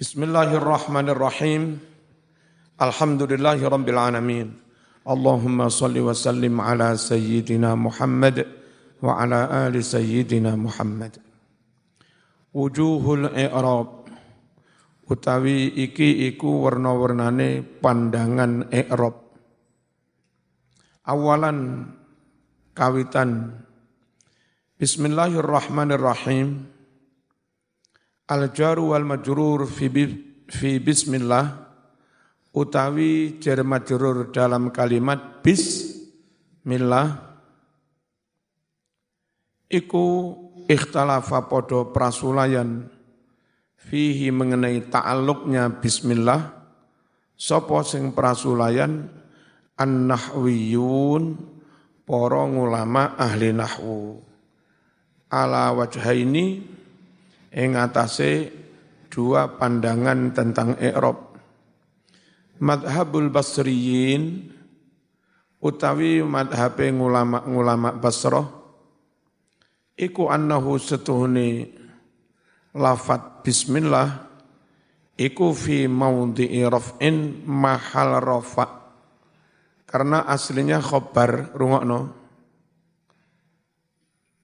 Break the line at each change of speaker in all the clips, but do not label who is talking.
Bismillahirrahmanirrahim. Alhamdulillahi rabbil alamin. Allahumma salli wa sallim ala sayyidina Muhammad wa ala ali sayyidina Muhammad. Wujuhul i'rab utawi iki iku warna-warnane pandangan i'rab. Awalan kawitan Bismillahirrahmanirrahim. Al jaru wal majrur fi, fi bismillah utawi jar majrur dalam kalimat bismillah iku ikhtalafa podo prasulayan fihi mengenai ta'alluqnya bismillah sapa sing prasulayan? An-nahwiyun para ulama ahli nahwu. Ala wajhaini ing atase dua pandangan tentang i'rab. Madhabul Basriyin utawi madhabe ngulama-ngulama Basrah iku annahu setuhuni lafat bismillah iku fi maudhi'i raf'in mahal rafa karena aslinya khobar rungokno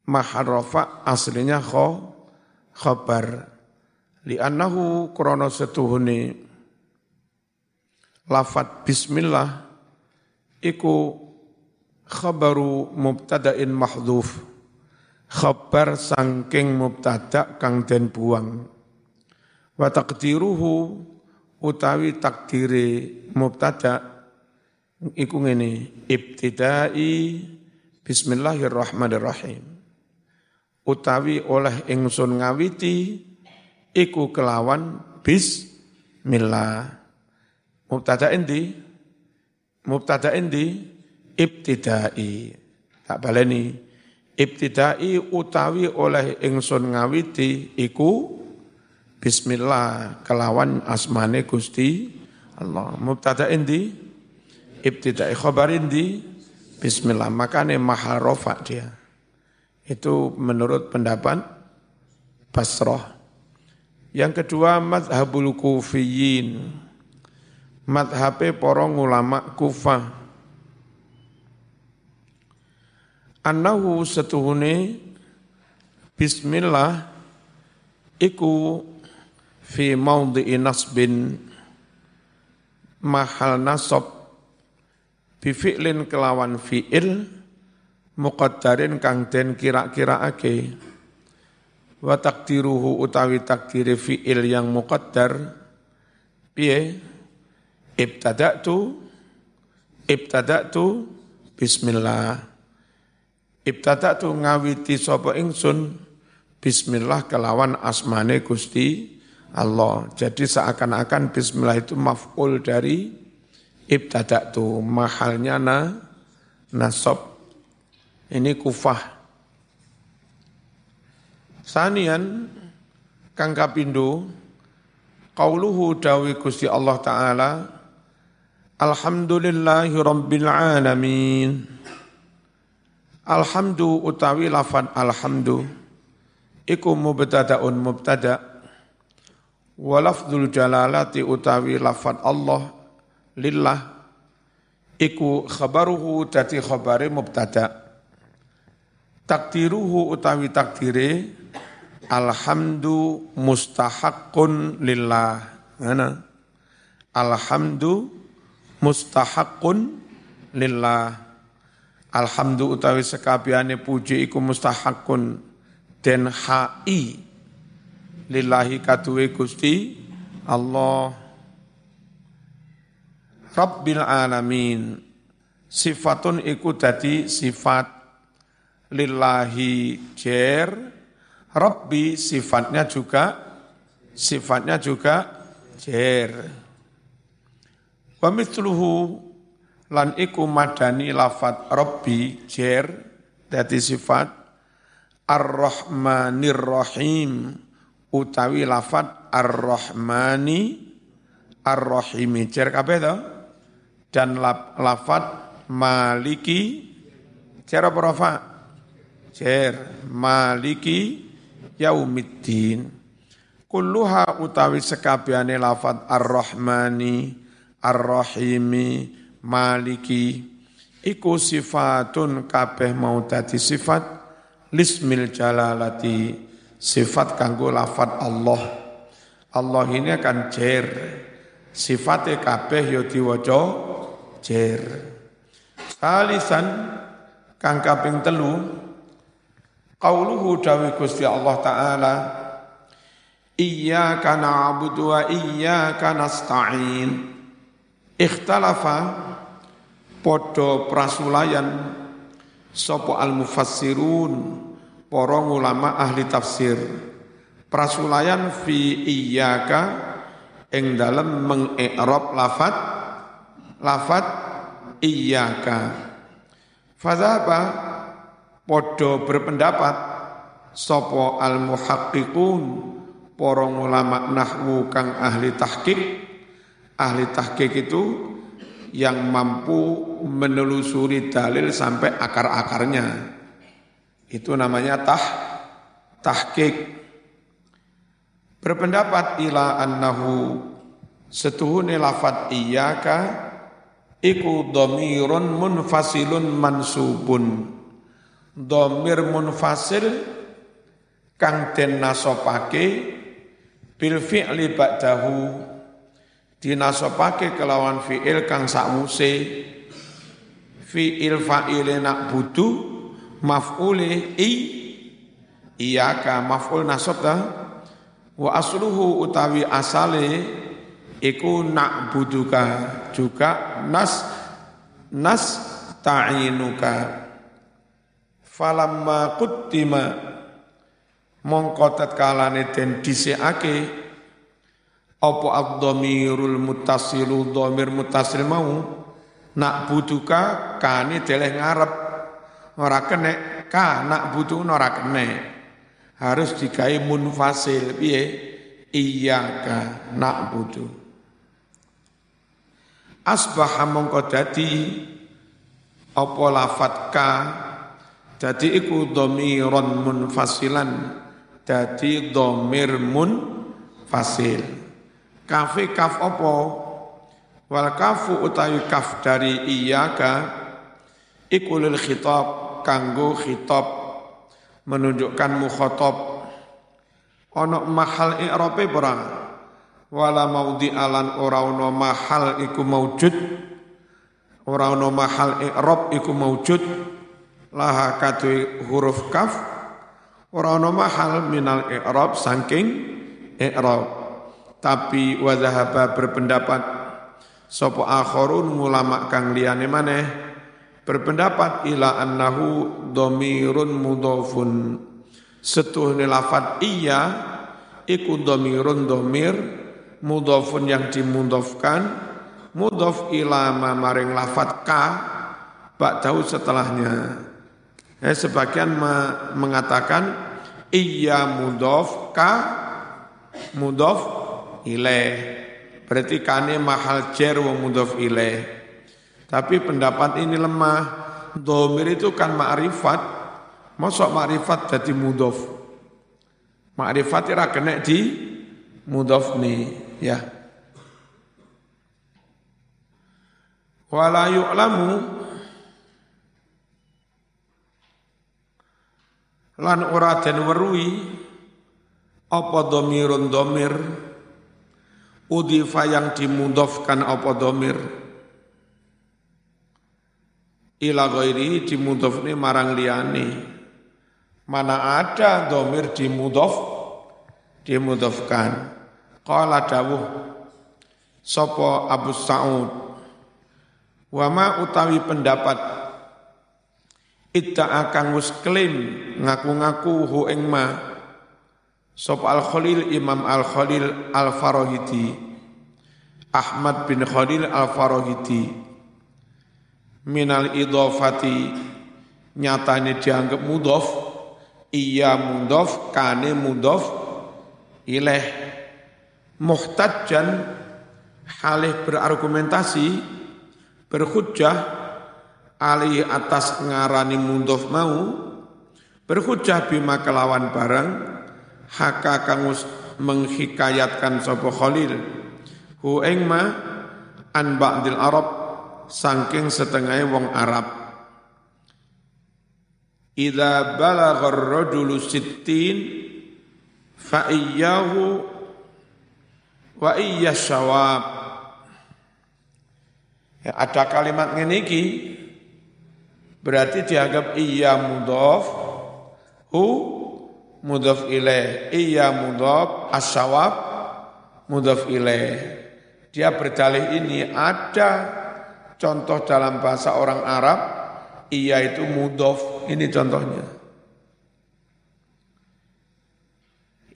mahal rafa aslinya kho khabar. Li'annahu krono setuhuni. Lafat bismillah iku khabaru mubtada'in mahdhuf. Khabar sangking mubtada kang den buang. Wa taqdiruhu utawi takdiri mubtada iku ngene ibtidai bismillahirrahmanirrahim utawi oleh ingsun ngawiti iku kelawan bismillah. Mubtada endi? Mubtada endi? Ibtidai. Tak baleni. Ibtidai utawi oleh ingsun ngawiti iku bismillah kelawan asmane Gusti Allah. Mubtada endi? Ibtidai khabar endi? Bismillah. Makane maharofa dia itu menurut pendapat Basrah. Yang kedua madhabul kufiyin. Madhabe porong ulama kufah. Annahu setuhune Bismillah iku fi maudhi'i nasbin mahal nasab bifi'lin kelawan fi'il muqaddarin kang den kira-kiraake. Wa takdiruhu utawi takdiri fi'il yang muqaddar. Piye? Ibtada'tu ibtada'tu bismillah. Ibtada'tu ngawiti sapa ingsun bismillah kelawan asmane Gusti Allah. Jadi seakan-akan bismillah itu maf'ul dari ibtada'tu. Mahalnya na nasab ini kufah. Sanian kang kapindo qauluhu dawi Gusti Allah taala Alhamdulillahi rabbil alamin. Alhamdu utawi lafad alhamdu iku mubtadaun mubtada wa lafdzul jalalati utawi lafad Allah lillah iku khabaruhu dadi khabare mubtada' takdiruhu utawi takdire alhamdu mustahakun lillah. Mana? Alhamdu mustahakun lillah. Alhamdu utawi sekabiane puji iku mustahakun den hai lillahi kaduwe Gusti Allah. Rabbil alamin. Sifatun iku dadi sifat lillahi jer. Rabbi sifatnya juga sifatnya juga jer. Wa mithluhu lan iku madani lafat Rabbi jer dadi sifat Ar-Rahmanir Rahim utawi lafat Ar-Rahmani Ar-Rahimi. Jer kabeh to? Dan lafat Maliki. Cara apa Jer maliki yaumiddin. kulluha utawi sekabehane lafat ar-rahmani ar-rahimi maliki iku sifatun kabeh mau dadi sifat lismil jalalati sifat kanggo lafat Allah. Allah ini akan jer. Sifatnya kabeh yo diwaca jer. Salisan kang kaping telu qauluhu dawi Gusti Allah taala Iyyaka na'budu wa iyyaka nasta'in. Ikhtalafa podo prasulayan sopo al-mufassirun para ulama ahli tafsir. Prasulayan fi iyyaka ing dalem mengi'rab lafat lafat iyyaka. Fadzaba podo berpendapat sopo al-muhaqqiqun para ulama nahwu kang ahli tahqiq. Ahli tahqiq itu yang mampu menelusuri dalil sampai akar-akarnya. Itu namanya tah tahqiq. Berpendapat ila annahu setuhune lafat iyyaka iku dhamirun munfasilun mansubun dhamir munfasil kang den nasopake bil fi'li ba'dahu. Dinasopake kelawan fi'il kang sakwuse fi'il fa'ile nak budu maf'ule i iyaka maf'ul nasab ta. Wa asluhu utawi asale iku nak buduka juga nas nas ta'inuka falamma quttima mongko tatkalane den dhisikake apa ad-dhamirul muttasilu dhamir muttasil mau? Nak butuka kane deleh ngarep. Ora kene ka nak butuh ora kene. Harus digawe munfasil piye? Ka nak butuh. Asbaha mongko dadi apa lafat ka dadi iku dhamiron munfasilan. Dadi domir mun fasil kafe kaf opo? Wal kafu utawi kaf dari iyaka ikulil khitab kanggo khitab menunjukkan mukhatab. Ono mahal i'rabe ora? Wala maudi alan ora ono mahal iku maujud. Ora ono mahal i'rab iku maujud laha kadhe huruf kaf Ora ana mahal minal i'rab saking i'rab. Tapi wa berpendapat sapa akharun ulama kang liyane maneh berpendapat ila annahu dhamirun mudhafun. Setuhne lafat iya iku dhamirun dhamir mudhafun yang dimudhafkan mudhaf ila maring lafat ka ba'dahu setelahnya. Eh, sebagian me mengatakan iya mudof ka mudof ilaih. Berarti kane mahal jer wa mudof ilaih. Tapi pendapat ini lemah. Domir itu kan ma'rifat. Masuk ma'rifat jadi mudof. Ma'rifat ira kena di mudof nih ya. Wala yu'lamu lan ora den weruhi apa domirun domir? Udifa yang dimudofkan apa domir? Ila ghairi dimudofne marang liyane. Mana ada domir dimudof dimudofkan qala dawuh sapa Abu Sa'ud? Wa ma utawi pendapat Ita akan wis klaim ngaku-ngaku hu ing ma. Sop Al Khalil Imam Al Khalil Al Farahidi Ahmad bin Khalil Al Farahidi minal idhafati nyatane dianggap mudhof iya mudhof kane mudhof ileh. Muhtajjan halih berargumentasi berhujjah ali atas ngarani mundof mau berhujah bima kelawan barang haka kangus menghikayatkan sapa Khalil. Hu ing ma an ba'dil Arab saking setengah wong Arab. Idza balagha ar-rajulu sittin fa iyyahu wa iyya syawab ya, ada kalimat ngene iki berarti dianggap iya mudhaf hu mudhaf ilaih iya mudhaf asyawab mudhaf ilaih dia berdalih ini ada contoh dalam bahasa orang Arab iya itu mudhaf ini contohnya.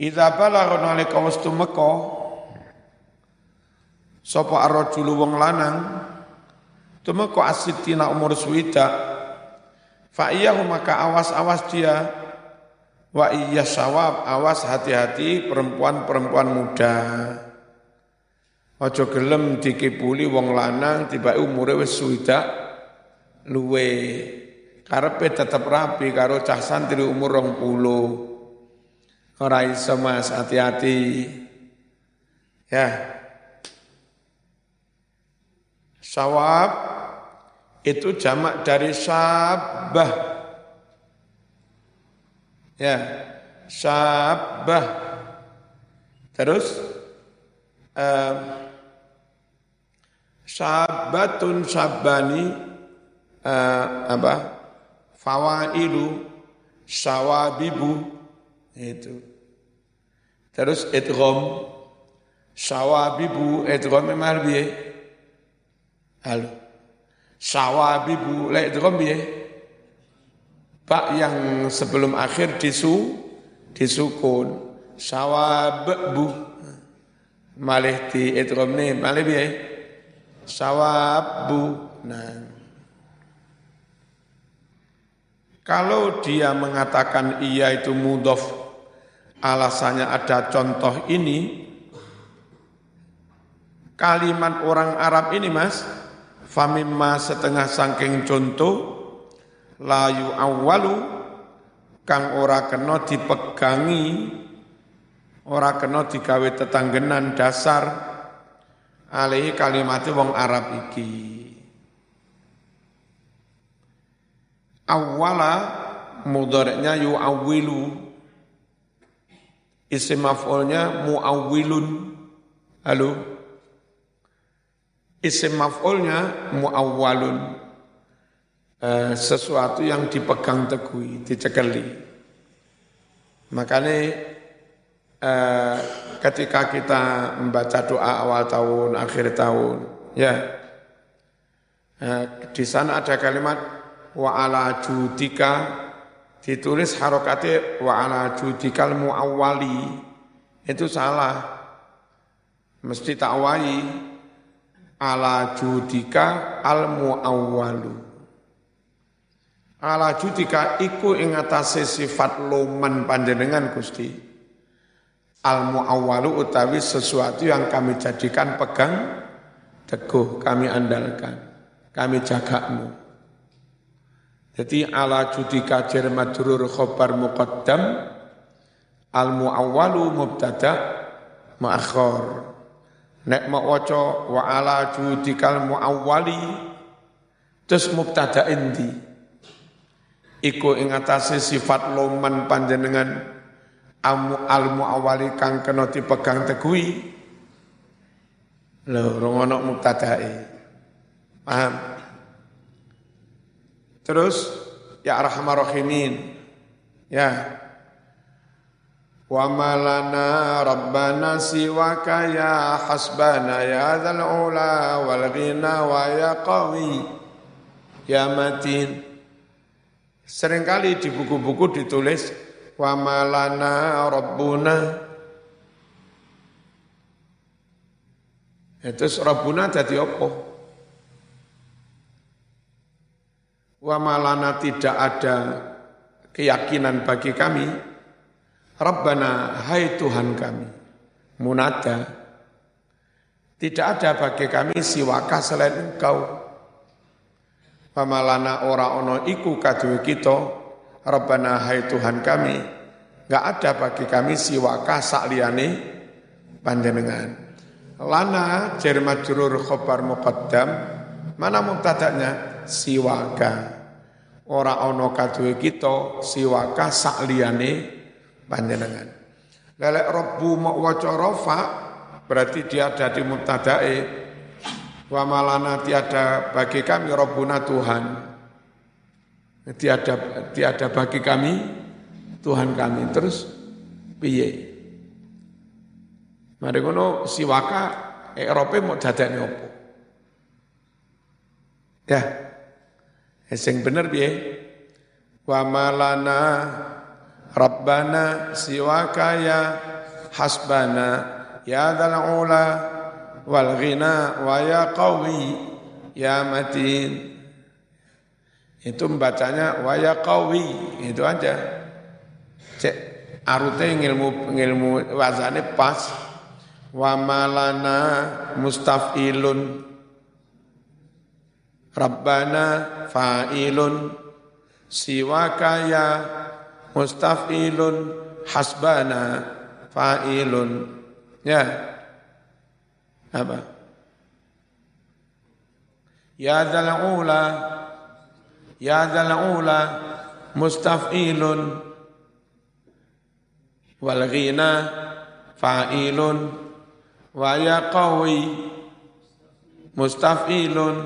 Idza balagha nalika wastu Mekah sapa ar-rajulu wong lanang tumeka asitina umur suwida fa iyahu maka awas-awas dia. Wa iya sawab awas hati-hati perempuan-perempuan muda. Ojo gelem dikipuli wong lanang tiba umure wis suwida luwe. Karepe tetep rapi karo cah santri umur 20 Ora iso Mas, hati-hati. Ya. Sawab itu jamak dari sabah. Ya, sabah. Terus uh, sabatun sabani uh, apa? Fawailu sawabibu itu Terus idgham sawabibu memang piye? Halo. Sawabibu la idgham piye? Pak yang sebelum akhir disu disukun sawabu malih di idgham ne malih piye? Sawabu. Nah. Kalau dia mengatakan iya itu mudhof Alasannya ada contoh ini, kalimat orang Arab ini mas, famimma setengah sangking contoh, layu awalu, kang ora kena dipegangi, ora kena digawe tetanggenan dasar, alih kalimat wong Arab iki. Awala yu awilu, Isim maf'ulnya muawwilun. Halo? Isim maf'ulnya muawwalun. Eh, sesuatu yang dipegang teguh, dicekeli. Makanya eh, ketika kita membaca doa awal tahun, akhir tahun, ya, eh, di sana ada kalimat wa ala judika ditulis harokatnya wa ala judikal muawwali itu salah mesti takwali ala judika al muawwalu ala judika iku ing atase sifat loman panjenengan Gusti. Al muawwalu utawi sesuatu yang kami jadikan pegang teguh kami andalkan kami jagamu jadi ala judika jar majrur khobar muqaddam al muawwalu mubtada ma'akhir. Nek mau waca wa ala judikal muawwali terus mubtada indi. Iku ing atase sifat loman panjenengan amu al muawwali kang kena dipegang teguhi. Lho, rong ana mubtadae. Paham? Terus ya arhamar rahimin. Ya. Wa malana rabbana siwaka ya hasbana ya dzal ula wal ghina wa ya qawi ya matin. Seringkali di buku-buku ditulis wa malana rabbuna Itu Rabbuna jadi apa? wa malana tidak ada keyakinan bagi kami Rabbana hai Tuhan kami munada tidak ada bagi kami siwaka selain engkau Pamalana ora ono iku kaduwe kita Rabbana hai Tuhan kami Enggak ada bagi kami siwaka sakliyane panjenengan. Lana jar majrur khabar muqaddam mana mubtada'nya siwaka. Ora ana kaduwe kita siwaka sakliyane panjenengan. Lelek rabbu mau waca rafa berarti dia ada di mubtadae wa malana tiada bagi kami rabbuna Tuhan. Tiada tiada bagi kami Tuhan kami. Terus piye? Mari ngono siwaka Eropa mau dadane opo? Ya. Sing bener piye? Wa malana Rabbana siwaka ya hasbana ya dzal ula wal ghina wa ya qawi ya matin. Itu membacanya wa ya qawi, itu aja. Cek arute ngilmu ngilmu wazane pas wa malana mustafilun Rabbana fa'ilun siwaka ya mustafilun hasbana fa'ilun ya apa ya dzal ula ya dzal ula mustafilun wal ghina fa'ilun wa ya qawi mustafilun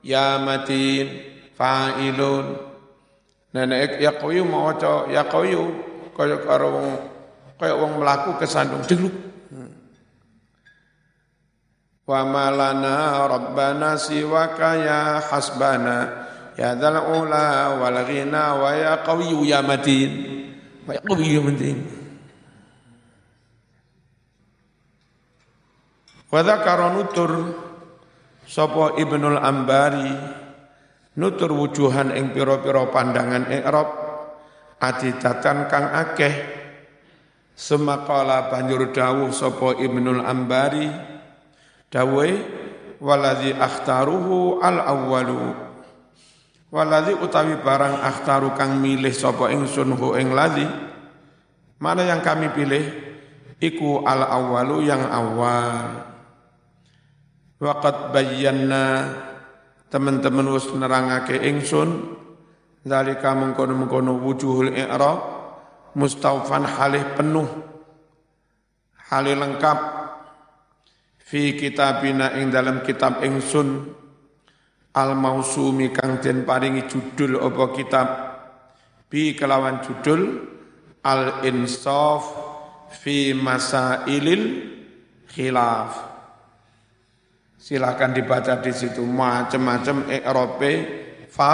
ya matin fa'ilun nah ya qawi maca ya qawi kaya karo wong kaya wong mlaku kesandung degluk wa malana rabbana siwaka ya hasbana ya dzal ula wal ghina wa ya qawi ya matin wa ya qawi ya matin Wadakara nutur sapa Ibnul Ambari nutur wujuhan ing pira-pira pandangan i'rab adidatan kang akeh. Semakala banjur dawuh sapa Ibnul Ambari dawuhe waladzi akhtaruhu al awwalu waladzi utawi barang akhtaru kang milih sapa ingsun hu ing ladzi mana yang kami pilih? Iku al awwalu yang awal. Waqat bayyana teman-teman wis nerangake ingsun. Zalika mengkono-mengkono wujuhul i'rab mustaufan halih penuh halih lengkap fi kitabina ing dalam kitab ingsun. Al mausumi kang den paringi judul apa kitab? Bi kelawan judul al insaf fi masailil khilaf Silakan dibaca di situ. Macam-macam i'rabe. Fa.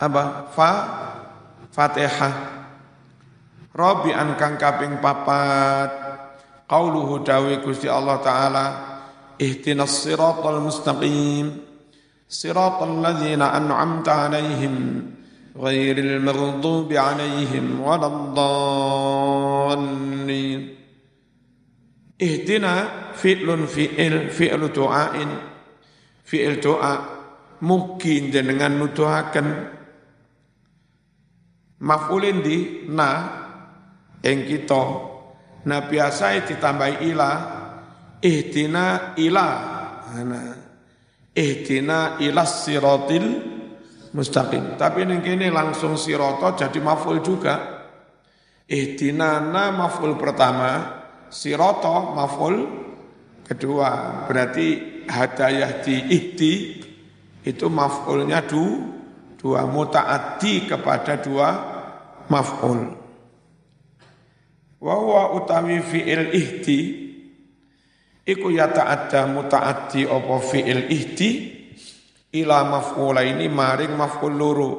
Apa? Fa. Fatihah. Rabi'an kang kaping papat. Qauluhu dawi Gusti Allah taala. Ihdinas siratal mustaqim. Siratal ladzina an'amta alaihim ghairil maghdubi alaihim waladdallin Ihdina fi'lun fi'il fi'lu doain fi'il doa mungkin dengan nuduhaken. Maf'ulin di na ing kita. Nah biasa ditambahi ila. Ihdina ila. Nah, ihdina ila siratil mustaqim. Tapi ning kene langsung sirata jadi maf'ul juga. Ihdina na maf'ul pertama siroto maful kedua. Berarti hadayah di ihdi itu maf'ulnya du, dua mutaaddi kepada dua maf'ul. Wa utawi fi'il ihdi iku ya ta'adda mutaaddi apa fi'il ihdi ila maf'ula ini maring maf'ul luru.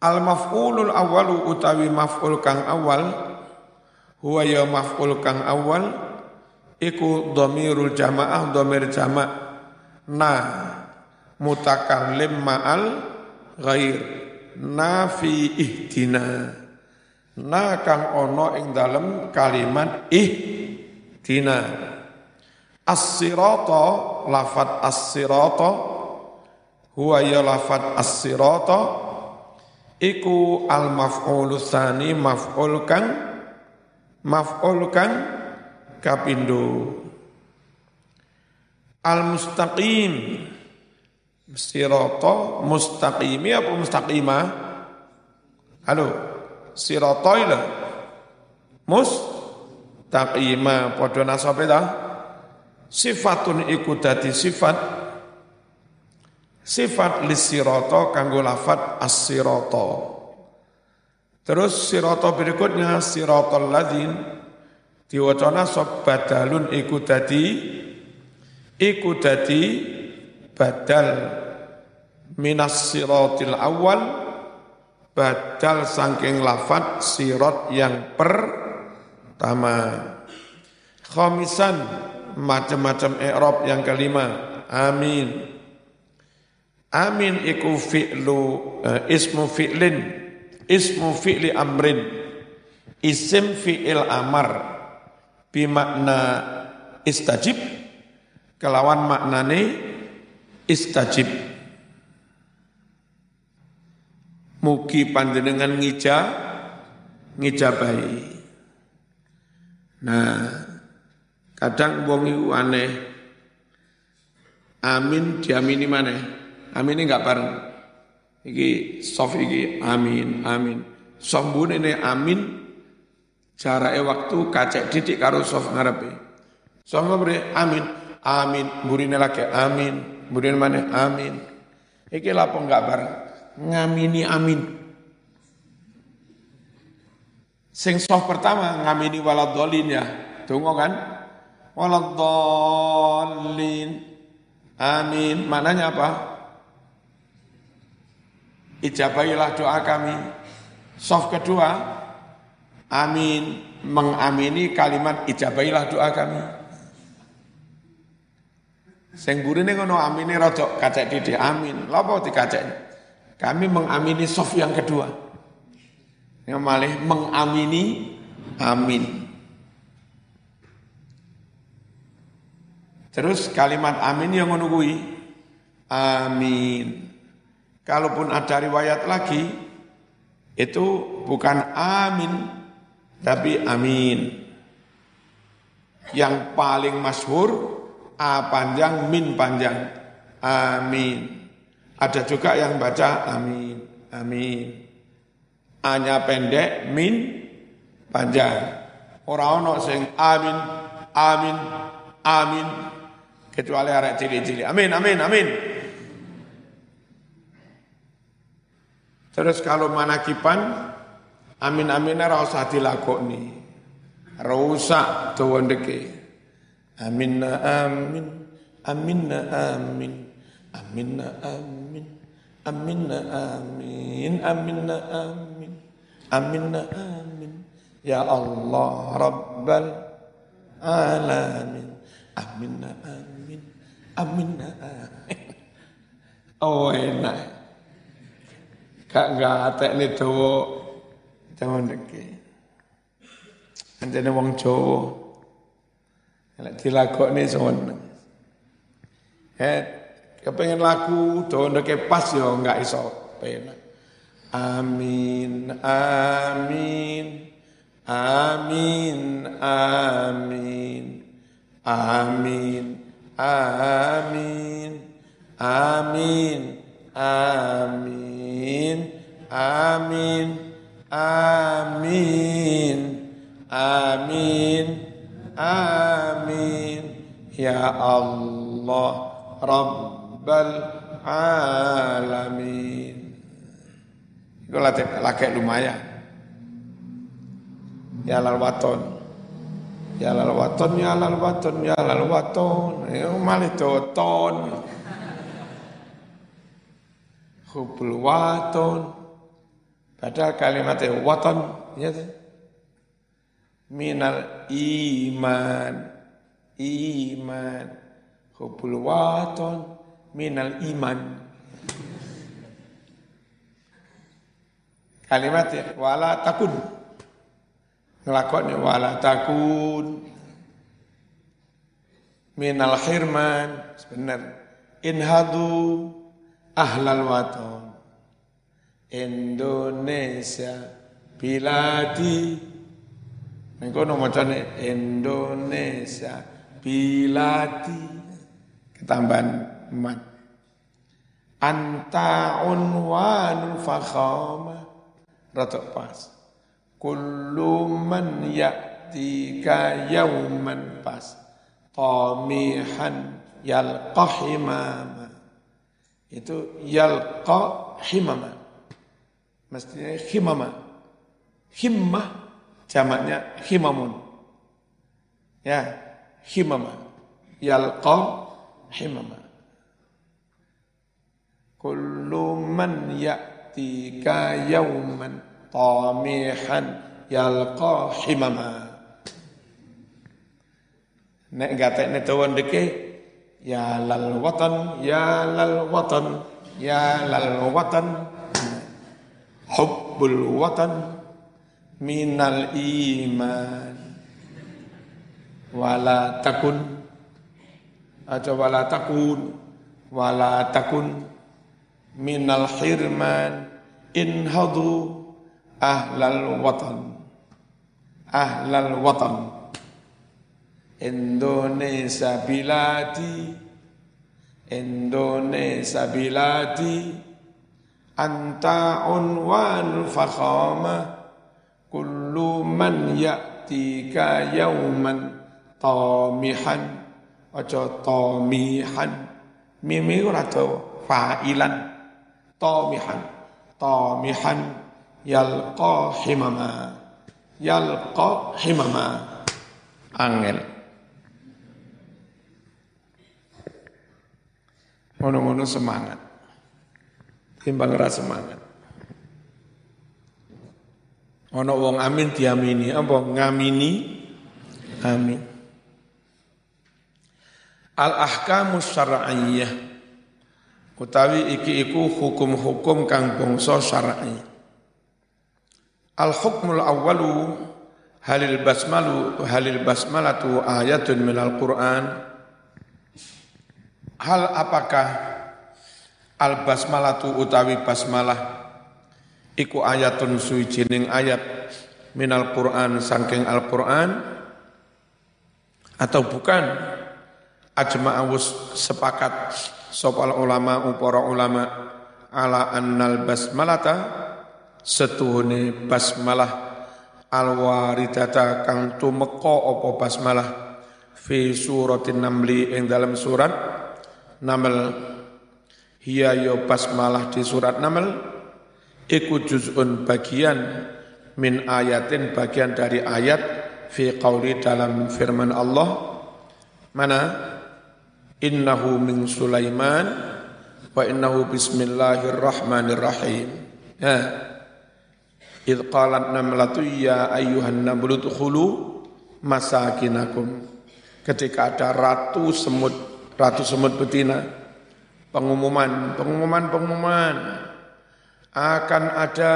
Al maf'ulul awalu utawi maf'ul kang awal huwa ya maf'ul kang awal iku dhamirul jamaah dhamir jama' na mutakallim ma'al ghair. Na fi ihdina. Na kang ono ing dalem kalimat ihdina. As-sirata lafat as-sirata. Huwa ya lafat as-sirata. Iku al maf'ul tsani maf'ul kang maf'ul kang kapindo. Al mustaqim sirata mustaqimi apa mustaqimah halo sirata ila mustaqima padha nasabe ta? Sifatun iku dadi sifat sifat lisirata kanggo lafat as-sirata terus sirata berikutnya siratal ladzin. Diwaca nasab badalun iku dadi iku dadi badal minas siratil awal badal sangking lafat sirat yang pertama. Khamisan macam-macam i'rab yang kelima. Amin. Amin iku fi'lu uh, ismu fi'lin ismu fi'li amrin. Isim fi'il amar. Bimakna istajib. Kelawan maknane istajib. Mugi panjenengan ngija ngijabahi nah kadang wong iku aneh. Amin diamini mana amin ini enggak bareng iki sof iki amin amin sombun ini amin jarake waktu kacek didik karo sof ngarepe sof ngarepe amin amin burine lagi amin Kemudian mana? Amin. Iki lapo enggak. Ngamini amin. Sing soft pertama ngamini waladolin ya. Tunggu kan? Waladolin. Amin. Mananya apa? Ijabahilah doa kami. Soft kedua, amin. Mengamini kalimat ijabahilah doa kami. Sing burine ngono amine rada kacek didik amin. Lapa dikacek? Kami mengamini soft yang kedua. Yang malih mengamini amin. Terus kalimat amin yang ngono amin. Kalaupun ada riwayat lagi itu bukan amin tapi amin. Yang paling masyhur A panjang, min panjang. Amin. Ada juga yang baca amin, amin. A-nya pendek, min panjang. Orang ono sing amin, amin, amin. Kecuali arek cili-cili. Amin, amin, amin. Terus kalau manakipan, amin-aminnya rasa dilakoni. Rusak tuh ndeke. Aminna amin, aminna amin, aminna amin, aminna amin, aminna amin, aminna amin. Ya Allah Rabbal Alamin, aminna amin, aminna amin. Oh enak. Kak gatek nih dawa jaman iki. Anjene wong Jawa. Nek dilakokne seneng. Eh, kepengen lagu ndeke pas yo enggak iso penak. Amin, amin, amin, amin, amin, amin, amin, amin, amin, amin, amin. Amin. Ya Allah Rabbal Alamin. Itu laki lumayan. Ya lal waton. Ya lal waton Ya lal waton Ya lal waton. Ya malih doton Hubul waton. Padahal kalimatnya waton Ya minal iman. Iman. Hubul waton. Minal iman. Kalimat ya wala takun. Ngelakonnya wala takun. Minal hirman sebenar inhadu ahlal waton. Indonesia biladi. Engko no macane Indonesia biladi. Ketambahan mat anta unwanul fakhama rada pas. Kullu man ya'tika yauman pas. Tamihan yalqa himama itu yalqa himama. Mestinya himama. Himmah jamaknya himamun. Ya himama. Yalqa himama. Kullu man ya'tika yauman tamihan yalqa himama. Nek gatekne dawa ndeke ya lal watan ya lal watan ya lal watan hubbul watan minal iman wala takun atau wala takun wala takun minal hirman in hadu ahlal watan ahlal watan Indonesia biladi. Indonesia biladi. Anta unwan fakhama kullu man ya'tika yauman tamihan. Aja tamihan. Mimi ora fa'ilan. Tamihan. Tamihan. Yalqa himama. Yalqa himama. Angel ngono-ngono semangat. Timbang ra semangat. Ono wong amin diamini. Apa? Ngamini? Amin. Al ahkamus syar'iyyah. Utawi iki iku hukum-hukum kang bangsa syar'i. Al hukmul awwalu halil basmalu halil basmalatu ayatun minal qur'an hal apakah al basmalatu utawi basmalah iku ayatun suwijining ayat minal qur'an saking al qur'an atau bukan? Ajma'us sepakat sopal ulama upara ulama ala annal basmalata setuhune basmalah alwaridata kang tumeka apa basmalah fi suratin namli ing dalam surat naml hiya yo basmalah di surat naml iku juz'un bagian min ayatin bagian dari ayat fi qauli dalam firman Allah. Mana? Innahu min Sulaiman wa innahu bismillahirrahmanirrahim. Ya. Idh qalat namlatu ya ayyuhan namlu dukhulu masakinakum. Ketika ada ratu semut ratu semut betina pengumuman pengumuman pengumuman akan ada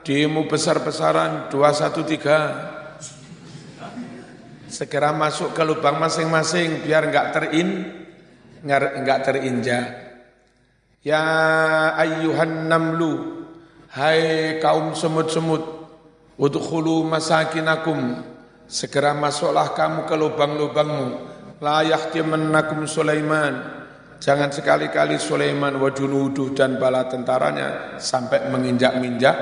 demo besar-besaran 213 segera masuk ke lubang masing-masing biar enggak terin enggak terinjak. Ya ayyuhan namlu, hai kaum semut-semut, udkhulu masakinakum, segera masuklah kamu ke lubang-lubangmu. La yahtimannakum Sulaiman, jangan sekali-kali Sulaiman wa junuduh dan bala tentaranya sampai menginjak-injak,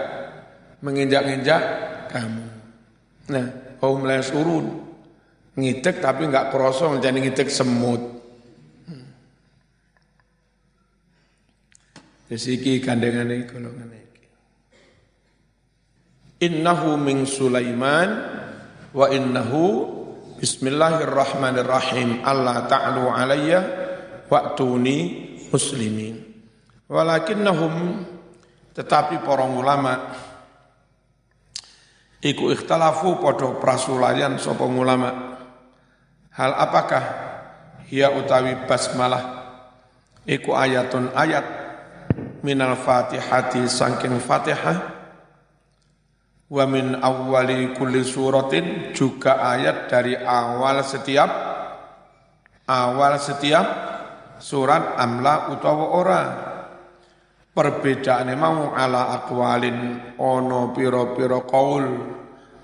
menginjak-injak kamu. Nah, kaum surun, ngitek tapi enggak kerosong, jadi ngitek semut. Wis iki gandengane golongan iki. Innahu min Sulaiman wa innahu Bismillahirrahmanirrahim. Allah ta'lu alayya wa'tuni muslimin. Walakinnahum tetapi para ulama iku ikhtalafu padha prasulayan sapa ulama. Hal apakah hiya utawi basmalah iku ayatun ayat minal fatihati sangking fatihah wa min awwali kulli suratin juga ayat dari awal setiap awal setiap surat amla utawa ora. Perbedaane mau ala akwalin ono piro-piro kaul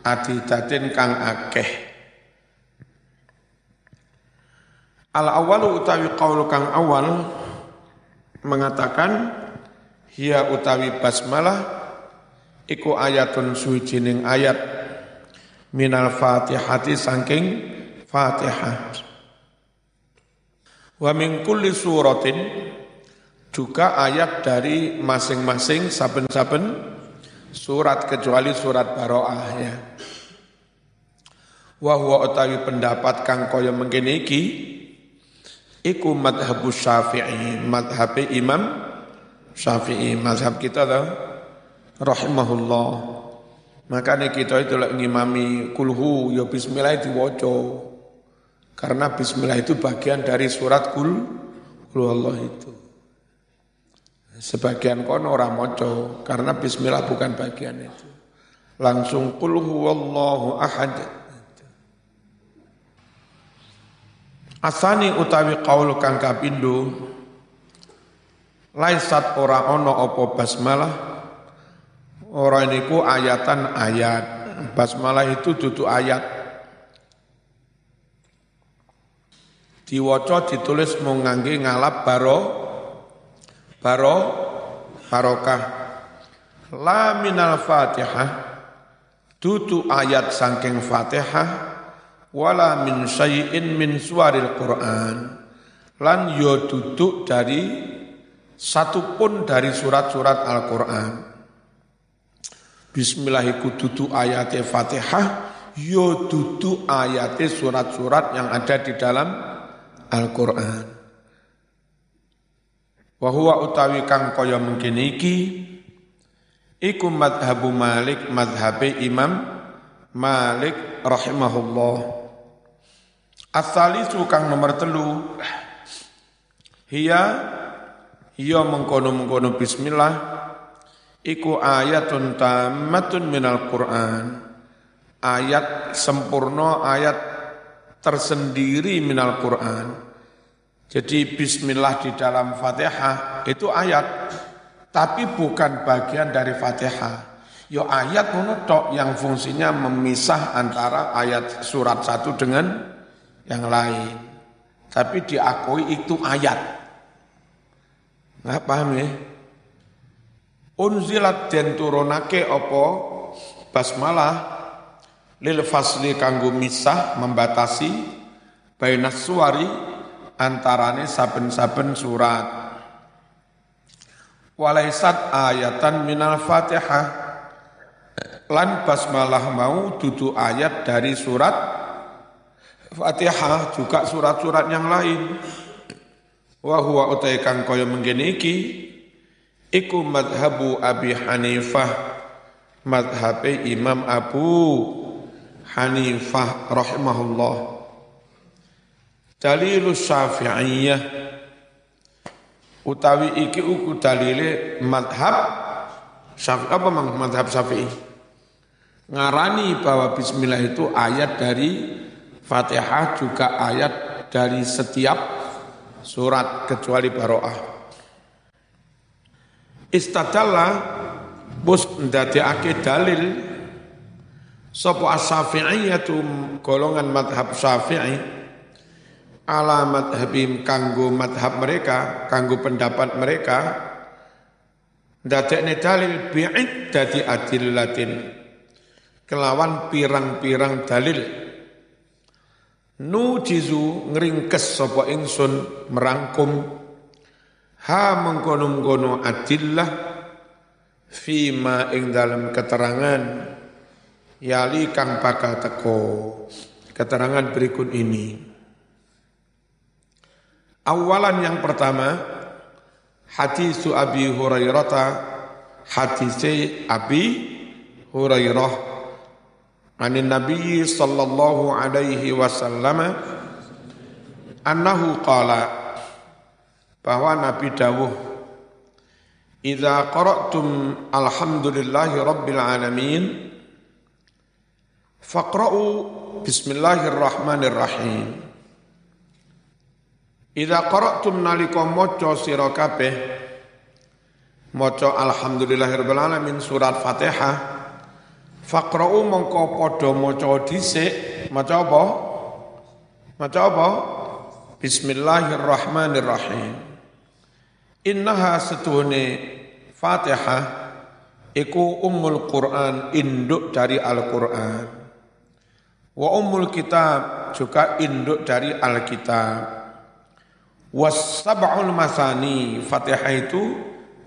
adidatin kang akeh. Al awalu utawi kaul kang awal mengatakan hiya utawi basmalah iku ayatun suwijining ayat. Minal fatihati saking fatihah. Wa min kulli suratin juga ayat dari masing-masing saben-saben surat kecuali surat baroah ya. Wa huwa utawi pendapat kang kaya mengkene iki iku madhabu Syafi'i, madhab Imam Syafi'i, mazhab kita dah rahimahullah. Makanya kita itu lagi ngimami kulhu ya bismillah diwaca. Karena bismillah itu bagian dari surat kul kul Allah itu. Sebagian kono ora maca karena bismillah bukan bagian itu. Langsung kul huwallahu ahad. Asani utawi qaul kang kapindo laisat ora ana apa basmalah ora niku ayatan ayat. Basmalah itu duduk ayat. Diwaca ditulis mau ngangge ngalap baro baro barokah. La minal fatihah. Dudu ayat sangking fatihah. Wala min syai'in min suaril Quran. Lan yo duduk dari satu pun dari surat-surat Al-Quran. Bismillahiku duduk ayat Fatihah, yo duduk ayat surat-surat yang ada di dalam Al-Quran. Wahuwa utawi kang kaya mungkin iki, iku madhabu Malik, madhabe Imam Malik rahimahullah. Asalisu kang nomor telu Hiya Hiya mengkono-mengkono bismillah Iku ayatun tamatun minal Qur'an Ayat sempurna, ayat tersendiri minal Qur'an Jadi bismillah di dalam fatihah itu ayat Tapi bukan bagian dari fatihah Yo ayat menutok yang fungsinya memisah antara ayat surat satu dengan yang lain. Tapi diakui itu ayat. Nggak paham ya? Unzilat den turunake opo basmalah lil fasli kanggo misah membatasi bainas suari antarane saben-saben surat. Walaisat ayatan minal fatihah lan basmalah mau dudu ayat dari surat Fatihah juga surat-surat yang lain. Wa huwa utai kang kaya mengkene iki iku madhabu Abi Hanifah madhabe Imam Abu Hanifah rahimahullah. Dalilus Syafi'iyah utawi iki uku dalile madhab Syafi'i apa madhab Syafi'i? Ngarani bahwa bismillah itu ayat dari Fatihah juga ayat dari setiap surat kecuali baroah. Istadalla bus ndadekake dalil sapa as-Syafi'iyatu golongan madhab Syafi'i ala madhabim kanggo madhab mereka, kanggo pendapat mereka ndadekne dalil bi'id dadi adillatin kelawan pirang-pirang dalil. Nujizu ngringkes sapa ingsun merangkum ha mengkono-kono adillah fima ing dalam keterangan yali kang bakal teko. Keterangan berikut ini. Awalan yang pertama hadis Abi Hurairah hadis Abi Hurairah anin Nabi sallallahu alaihi wasallam annahu qala bahwa Nabi dawuh Idza qara'tum alhamdulillahi rabbil alamin faqra'u bismillahirrahmanirrahim. Idza qara'tum nalika maca sira kabeh maca alhamdulillahirabbil alamin surat Fatihah faqra'u mongko padha maca dhisik maca apa? Maca apa? Bismillahirrahmanirrahim Innaha setuhne Fatihah iku ummul Quran induk dari Al-Quran. Wa ummul kitab juga induk dari Alkitab. Was sab'ul masani Fatihah itu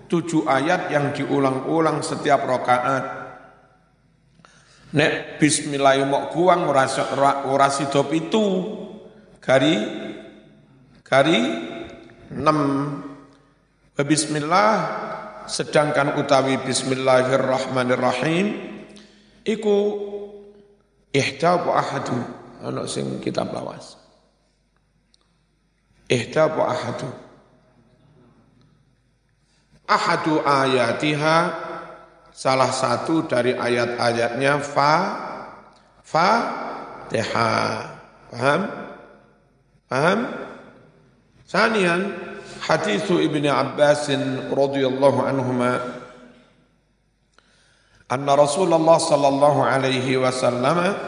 tujuh ayat yang diulang-ulang setiap rakaat. Nek bismillah mok guang ora itu. Gari gari enam bismillah sedangkan utawi bismillahirrahmanirrahim iku ihdabu ahadu ana sing kitab lawas. Ihdabu ahadu. Ahadu ayatiha salah satu dari ayat-ayatnya fa fa teha paham? Paham? Sanian hadis Ibnu Abbas radhiyallahu anhuma anna Rasulullah sallallahu alaihi wasallam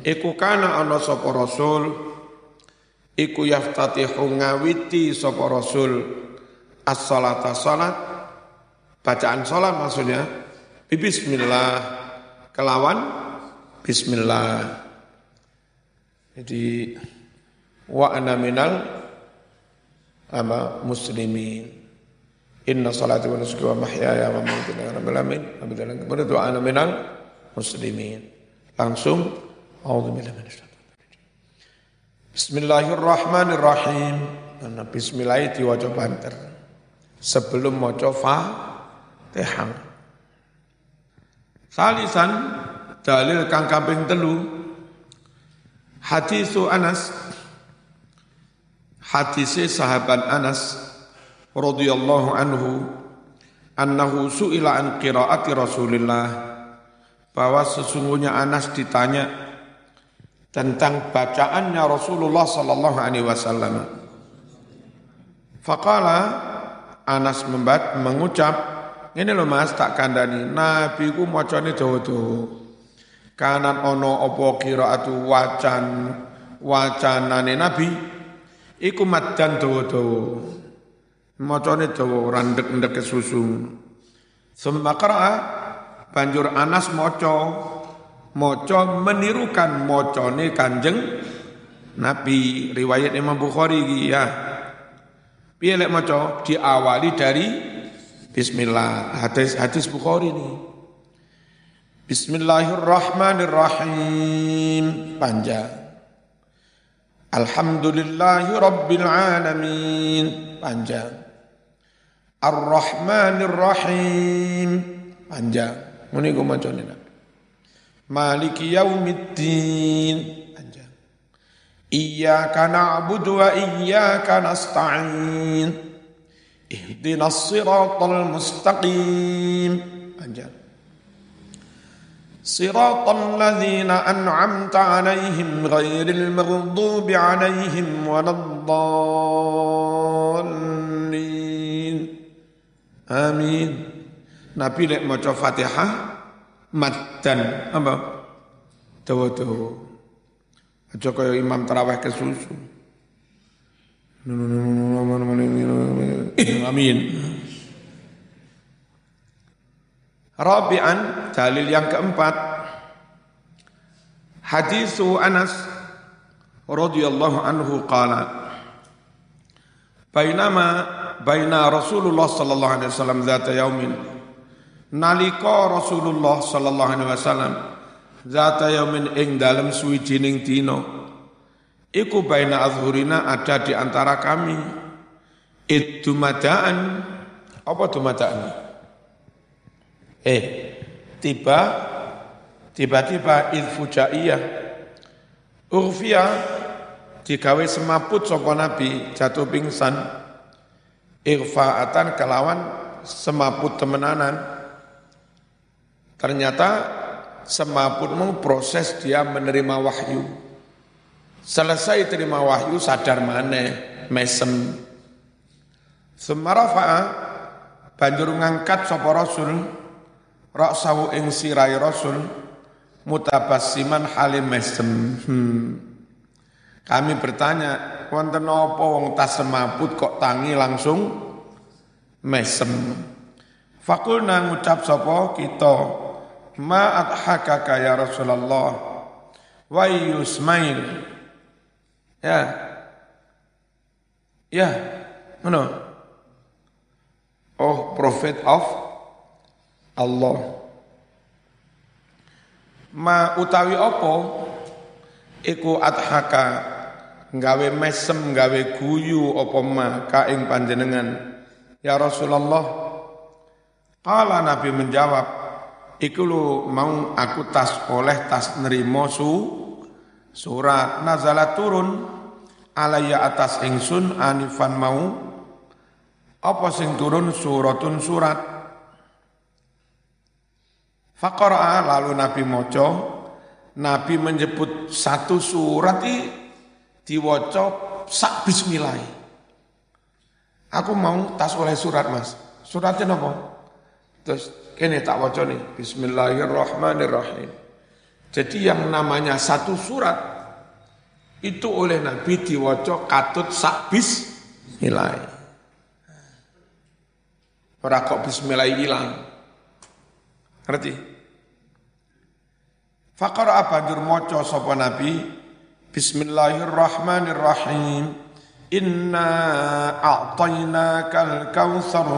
iku kana ana sapa rasul iku yaftatihu ngawiti sapa rasul as-salata salat bacaan salat maksudnya bismillah kelawan bismillah. Jadi wa ana minal ama muslimin. Inna salati wa nusuki wa mahyaya wa mamati lillahi rabbil alamin. Wa ana minal muslimin. Langsung a'udzubillahi minasyaitonir Bismillahirrahmanirrahim. Karena bismillah diwaca banter. Sebelum maca Fatihah. Salisan dalil kang kaping telu. Hadisu Anas hadise sahabat Anas radhiyallahu anhu annahu su'ila an qiraati Rasulillah bahwa sesungguhnya Anas ditanya tentang bacaannya Rasulullah sallallahu alaihi wasallam. Faqala Anas membat mengucap, ini loh Mas tak kandani, Nabi ku macane dawa-dawa. Kanan ono apa qiraatu wacan wacanane Nabi iku maddan dawa-dawa. Macane dawa randek-ndek kesusu. Summa banjur Anas maca moco menirukan mocone kanjeng Nabi riwayat Imam Bukhari ya. Piye lek maca diawali dari bismillah. Hadis hadis Bukhari ini. Bismillahirrahmanirrahim panjang. Alhamdulillahi rabbil alamin panjang. Ar-Rahmanir-Rahim panjang. Muni ku macane Maliki yaumiddin. Panjang. Iyyaka na'budu wa iyyaka nasta'in. Ihdinas siratal mustaqim. Panjang. صراط الذين أنعمت عليهم غير المغضوب عليهم ولا الضالين آمين نبي لك مجو فاتحة مدن أبا تو تو أجو كي إمام تراوح كسوسو آمين Rabi'an dalil yang keempat. Hadisu Anas radhiyallahu anhu qala bainama baina Rasulullah sallallahu alaihi wasallam zata yaumin nalika Rasulullah sallallahu alaihi wasallam zata yaumin ing dalem suwijining dina iku baina azhurina ada di antara kami. Iddumadaan apa dumadaan eh tiba tiba-tiba idfujaiyah urfia digawe semaput sapa nabi jatuh pingsan irfaatan kelawan semaput temenanan Ternyata semapun proses dia menerima wahyu. Selesai terima wahyu sadar mana mesem. Semarafa'a banjur ngangkat sapa rasul sawu ing sirai rasul mutabassiman halim mesem. Hmm. kami bertanya wonten apa wong tas semaput kok tangi langsung mesem? Fakulna ngucap sapa kita ma adhakaka ya Rasulullah? Wa yusmail ya. Ya mana oh prophet of Allah. Ma utawi apa? Iku adhaka gawe mesem gawe guyu apa ma ka ing panjenengan. Ya Rasulullah. Kala Nabi menjawab iku lu mau aku tas oleh tas nerimo su surat nazalat turun. Alaya atas ingsun anifan mau? Apa sing turun? Suratun surat Faqara'a lalu Nabi moco, Nabi menyebut satu surat i diwaca sak bismillah. Aku mau tas oleh surat mas. Suratnya apa? Terus kini tak waca nih. Bismillahirrahmanirrahim. Jadi yang namanya satu surat itu oleh Nabi diwaca katut sak bismillah. Ora kok bismillah hilang. Ngerti? Faqara banjur maca sapa Nabi? Bismillahirrahmanirrahim. Inna a'tainakal kautsar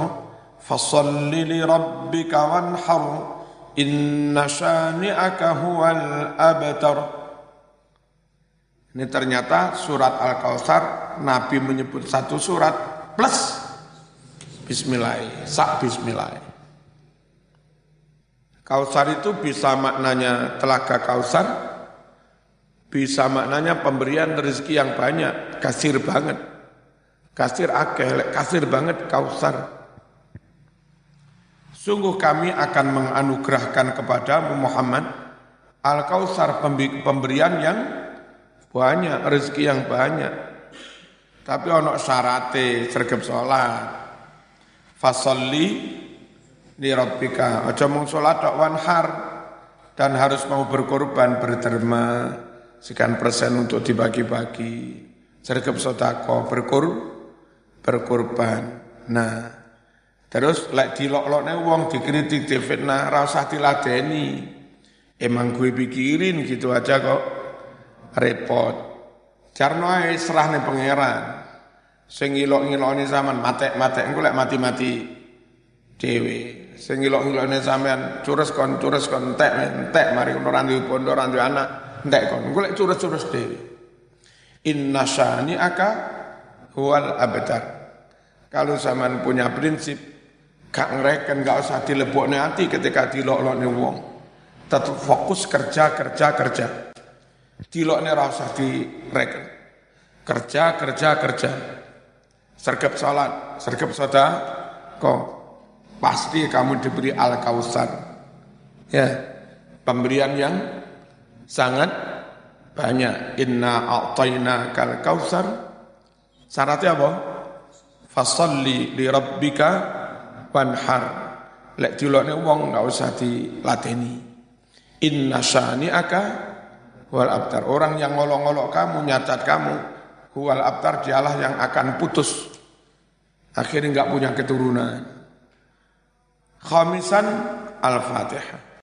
fasalli li rabbika wanhar. Inna syani'aka huwal abtar. Ini ternyata surat Al-Kautsar Nabi menyebut satu surat plus Bismillah, sak Bismillah. Kausar itu bisa maknanya telaga kausar, bisa maknanya pemberian rezeki yang banyak, kasir banget. Kasir akeh, kasir banget kausar. Sungguh kami akan menganugerahkan kepada Muhammad Al-Kausar pemberian yang banyak, rezeki yang banyak. Tapi ono syarate sergap sholat. Fasolli li rabbika. Aja mung salat tok wanhar. Dan harus mau berkorban berderma sekian persen untuk dibagi-bagi. Sergap sodako berkur berkorban. Nah terus lek dilok-lokne wong dikritik difitnah ra usah diladeni. Emang gue pikirin gitu aja kok. Repot. Jarno ae serah nih pangeran. Sing ngilok-ngilokne zaman matek-matek engko lek mati-mati dewe sing ngilok-ngilokne sampean cures kon cures kon entek entek mari ono randu pondok randu anak entek kon. Golek cures-cures dhewe. Inna syani aka huwal abtar kalau zaman punya prinsip gak ngereken gak usah dilebokne hati ketika dilok-lokne wong. Tetap fokus kerja kerja kerja. Dilokne ora usah direken. Kerja kerja kerja. Sergap salat sergap kok pasti kamu diberi al-kausar. Ya, pemberian yang sangat banyak. Inna a'tayna kal kausar. Syaratnya apa? Fasalli li rabbika wanhar. Lek dilokne wong enggak usah dilateni. Inna syani'aka wal abtar. Orang yang ngolok-ngolok kamu, nyacat kamu, wal abtar dialah yang akan putus. Akhirnya enggak punya keturunan. Khamisan Al-Fatihah.